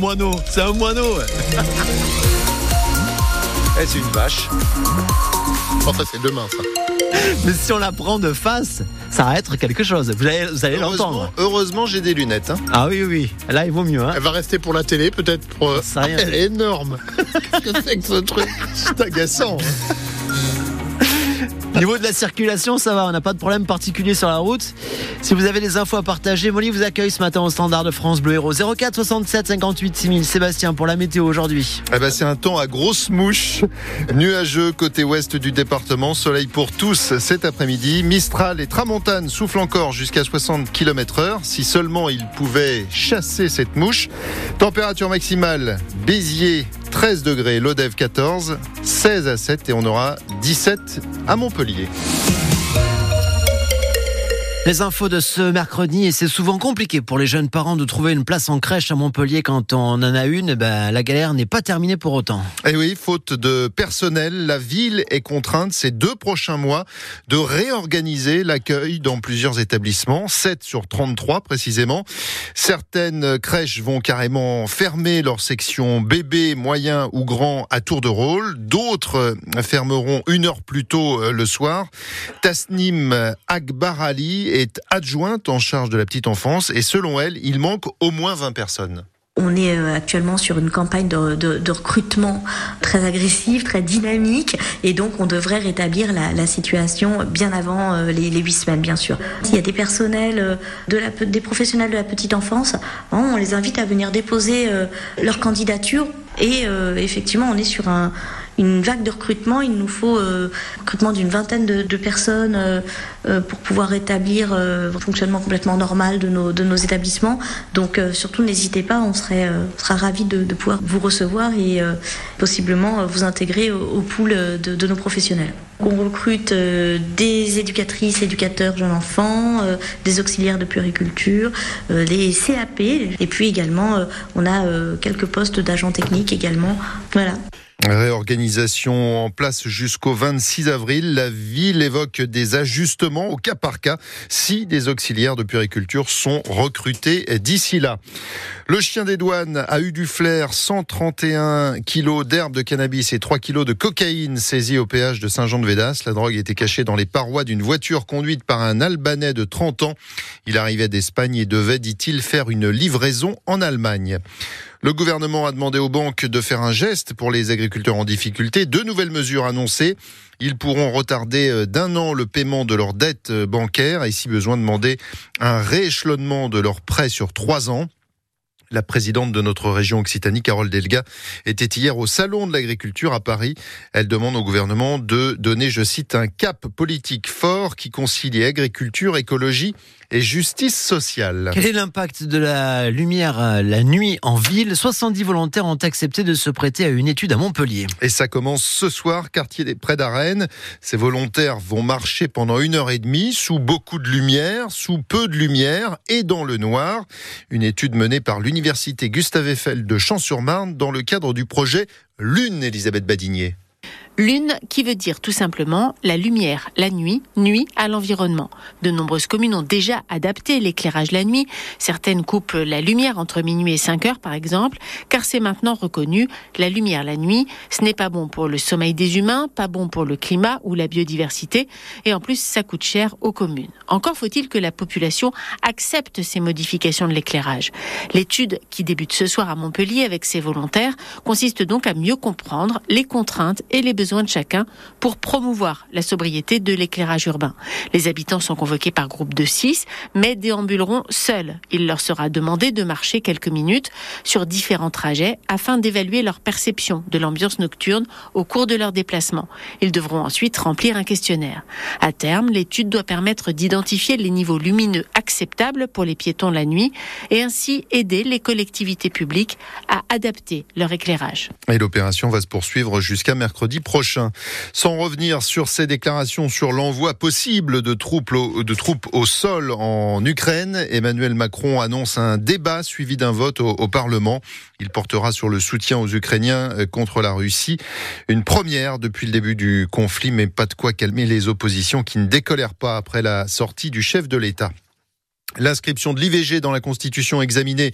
Moineau, c'est un moineau. Eh, c'est une vache. Enfin, c'est demain, ça. Mais si on la prend de face, ça va être quelque chose. Vous allez, vous allez Heureusement, l'entendre. heureusement, j'ai des lunettes. hein. Ah oui, oui. Là, il vaut mieux. Hein. Elle va rester pour la télé, peut-être pour. Ça, rien. Elle est énorme. Qu'est-ce que c'est que ce truc? C'est agaçant. hein. Niveau de la circulation, ça va. On n'a pas de problème particulier sur la route. Si vous avez des infos à partager, Molly vous accueille ce matin au standard de France Bleu Héros 04 67 58 6000. Sébastien pour la météo aujourd'hui. Eh ben, c'est un temps à grosse mouche, nuageux côté ouest du département, soleil pour tous cet après-midi. Mistral et Tramontane soufflent encore jusqu'à 60 km heure, si seulement ils pouvaient chasser cette mouche. Température maximale, Béziers 13 degrés, Lodève 14, 16 à 7 et on aura 17 à Montpellier. Les infos de ce mercredi, et c'est souvent compliqué pour les jeunes parents de trouver une place en crèche à Montpellier quand on en a une. eh Ben, la galère n'est pas terminée pour autant. Et Eh oui, faute de personnel, la ville est contrainte ces deux prochains mois de réorganiser l'accueil dans plusieurs établissements, 7 sur 33 précisément. Certaines crèches vont carrément fermer leur section bébé, moyen ou grand à tour de rôle. D'autres fermeront une heure plus tôt euh, le soir. Tasnim Akbarali est adjointe en charge de la petite enfance et selon elle, il manque au moins 20 personnes. On est euh, actuellement sur une campagne de, recrutement très agressive, très dynamique, et donc on devrait rétablir la, situation bien avant euh, les, les huit semaines, bien sûr. S'il y a des personnels, euh, des professionnels de la petite enfance, hein, on les invite à venir déposer leur candidature, et effectivement, on est sur un, une vague de recrutement. Il nous faut euh, recrutement d'une vingtaine de, de personnes euh, euh, pour pouvoir rétablir euh, un fonctionnement complètement normal de nos, de nos établissements. Donc euh, surtout n'hésitez pas, on serait, euh, on sera ravis de, de pouvoir vous recevoir et possiblement vous intégrer au, au pool de, de nos professionnels. On recrute euh, des éducatrices, éducateurs jeunes enfants, euh, des auxiliaires de puériculture, euh, les CAP et puis également on a quelques postes d'agents techniques également. Voilà. Réorganisation en place jusqu'au 26 avril. La ville évoque des ajustements au cas par cas si des auxiliaires de puriculture sont recrutés d'ici là. Le chien des douanes a eu du flair 131 kilos d'herbe de cannabis et 3 kilos de cocaïne saisis au péage de Saint-Jean-de-Védas. La drogue était cachée dans les parois d'une voiture conduite par un Albanais de 30 ans. Il arrivait d'Espagne et devait, dit-il, faire une livraison en Allemagne. Le gouvernement a demandé aux banques de faire un geste pour les agriculteurs en difficulté. Deux nouvelles mesures annoncées. Ils pourront retarder euh, d'un an le paiement de leurs dettes euh, bancaires et si besoin demander un rééchelonnement de leurs prêts sur trois ans. La présidente de notre région Occitanie, Carole Delga, était hier au Salon de l'agriculture à Paris. Elle demande au gouvernement de donner, je cite, un cap politique fort qui concilie agriculture, écologie et justice sociale. Quel est l'impact de la lumière euh, la nuit en ville? 70 volontaires ont accepté de se prêter à une étude à Montpellier. Et ça commence ce soir, quartier des Prés d'Arène. Ces volontaires vont marcher pendant une heure et demie, sous beaucoup de lumière, sous peu de lumière et dans le noir. Une étude menée par l'université Gustave Eiffel de Champs-sur-Marne dans le cadre du projet Lune, Elisabeth Badinier. Lune qui veut dire tout simplement la lumière la nuit, nuit à l'environnement. De nombreuses communes ont déjà adapté l'éclairage la nuit. Certaines coupent la lumière entre minuit et 5 heures par exemple, car c'est maintenant reconnu, la lumière la nuit, ce n'est pas bon pour le sommeil des humains, pas bon pour le climat ou la biodiversité, et en plus ça coûte cher aux communes. Encore faut-il que la population accepte ces modifications de l'éclairage. L'étude qui débute ce soir à Montpellier avec ses volontaires consiste donc à mieux comprendre les contraintes et les besoins de chacun pour promouvoir la sobriété de l'éclairage urbain. Les habitants sont convoqués par groupe de 6, mais déambuleront seuls. Il leur sera demandé de marcher quelques minutes sur différents trajets afin d'évaluer leur perception de l'ambiance nocturne au cours de leur déplacement. Ils devront ensuite remplir un questionnaire. À terme, l'étude doit permettre d'identifier les niveaux lumineux acceptables pour les piétons la nuit et ainsi aider les collectivités publiques à adapter leur éclairage. Et l'opération va se poursuivre jusqu'à mercredi prochain. Sans revenir sur ces déclarations sur l'envoi possible de troupes, au, de troupes au sol en Ukraine, Emmanuel Macron annonce un débat suivi d'un vote au, au Parlement. Il portera sur le soutien aux Ukrainiens euh, contre la Russie. Une première depuis le début du conflit, mais pas de quoi calmer les oppositions qui ne décolèrent pas après la sortie du chef de l'État. L'inscription de l'IVG dans la Constitution examinée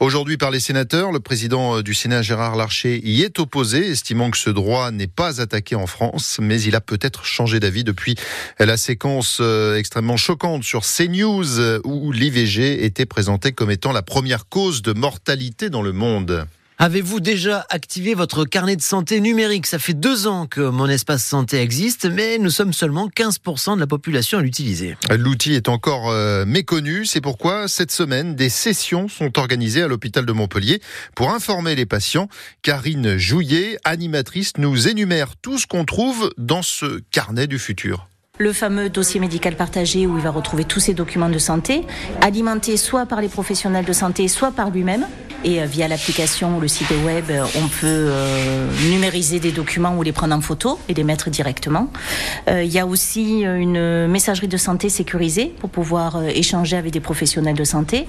aujourd'hui par les sénateurs. Le président du Sénat, Gérard Larcher, y est opposé, estimant que ce droit n'est pas attaqué en France, mais il a peut-être changé d'avis depuis la séquence euh, extrêmement choquante sur CNews où l'IVG était présenté comme étant la première cause de mortalité dans le monde. Avez-vous déjà activé votre carnet de santé numérique? Ça fait deux ans que mon espace santé existe, mais nous sommes seulement 15% de la population à l'utiliser. L'outil est encore euh, méconnu, c'est pourquoi cette semaine, des sessions sont organisées à l'hôpital de Montpellier pour informer les patients. Karine Jouillet, animatrice, nous énumère tout ce qu'on trouve dans ce carnet du futur le fameux dossier médical partagé où il va retrouver tous ses documents de santé, alimenté soit par les professionnels de santé, soit par lui-même. Et euh, via l'application ou le site web, euh, on peut euh, numériser des documents ou les prendre en photo et les mettre directement. il y a aussi une messagerie de santé sécurisée pour pouvoir échanger avec des professionnels de santé.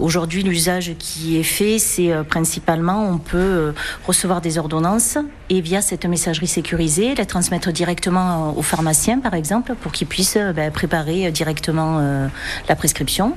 Aujourd'hui, l'usage qui est fait, c'est principalement on peut recevoir des ordonnances et via cette messagerie sécurisée, la transmettre directement aux pharmaciens, par exemple, pour qu'ils puissent ben, préparer directement la prescription.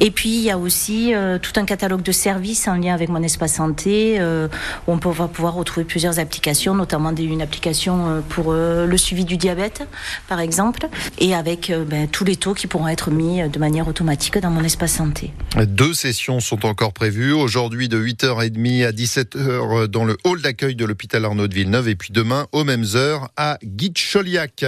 Et puis, il y a aussi tout un catalogue de services en lien avec mon espace santé, euh, on va pouvoir retrouver plusieurs applications, notamment une application euh, pour euh, le suivi du diabète, par exemple, et avec ben, tous les taux qui pourront être mis de manière automatique dans mon espace santé. Deux sessions sont encore prévues, aujourd'hui de 8h30 à 17h dans le hall d'accueil de l'hôpital Arnaud de Villeneuve, et puis demain aux mêmes heures à Guitcholiac.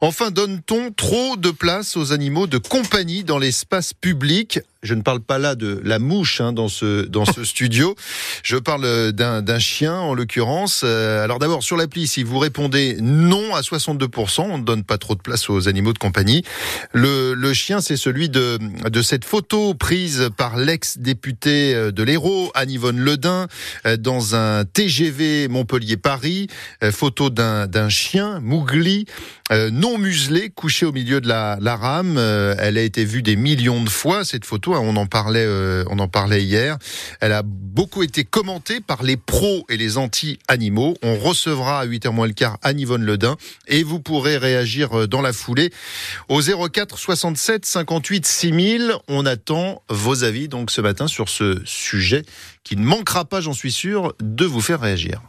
Enfin, donne-t-on trop de place aux animaux de compagnie dans l'espace public? Je ne parle pas là de la mouche hein, dans ce dans ce studio. Je parle d'un chien en l'occurrence. Euh, alors d'abord sur l'appli, si vous répondez non à 62%, on ne donne pas trop de place aux animaux de compagnie. Le, le chien, c'est celui de de cette photo prise par l'ex-député euh, de l'Hérault, Anne-Yvonne Ledin, euh, dans un TGV Montpellier-Paris. Photo d'un chien, Mougli, non muselé, couché au milieu de la, la rame. Elle a été vue des millions de fois cette photo On en parlait, euh, on en parlait hier. Elle a beaucoup été commentée par les pros et les anti-animaux. On recevra à 8h moins le quart Anne-Yvonne Ledin et vous pourrez réagir euh, dans la foulée au 04 67 58 6000. On attend vos avis donc ce matin sur ce sujet qui ne manquera pas, j'en suis sûr, de vous faire réagir.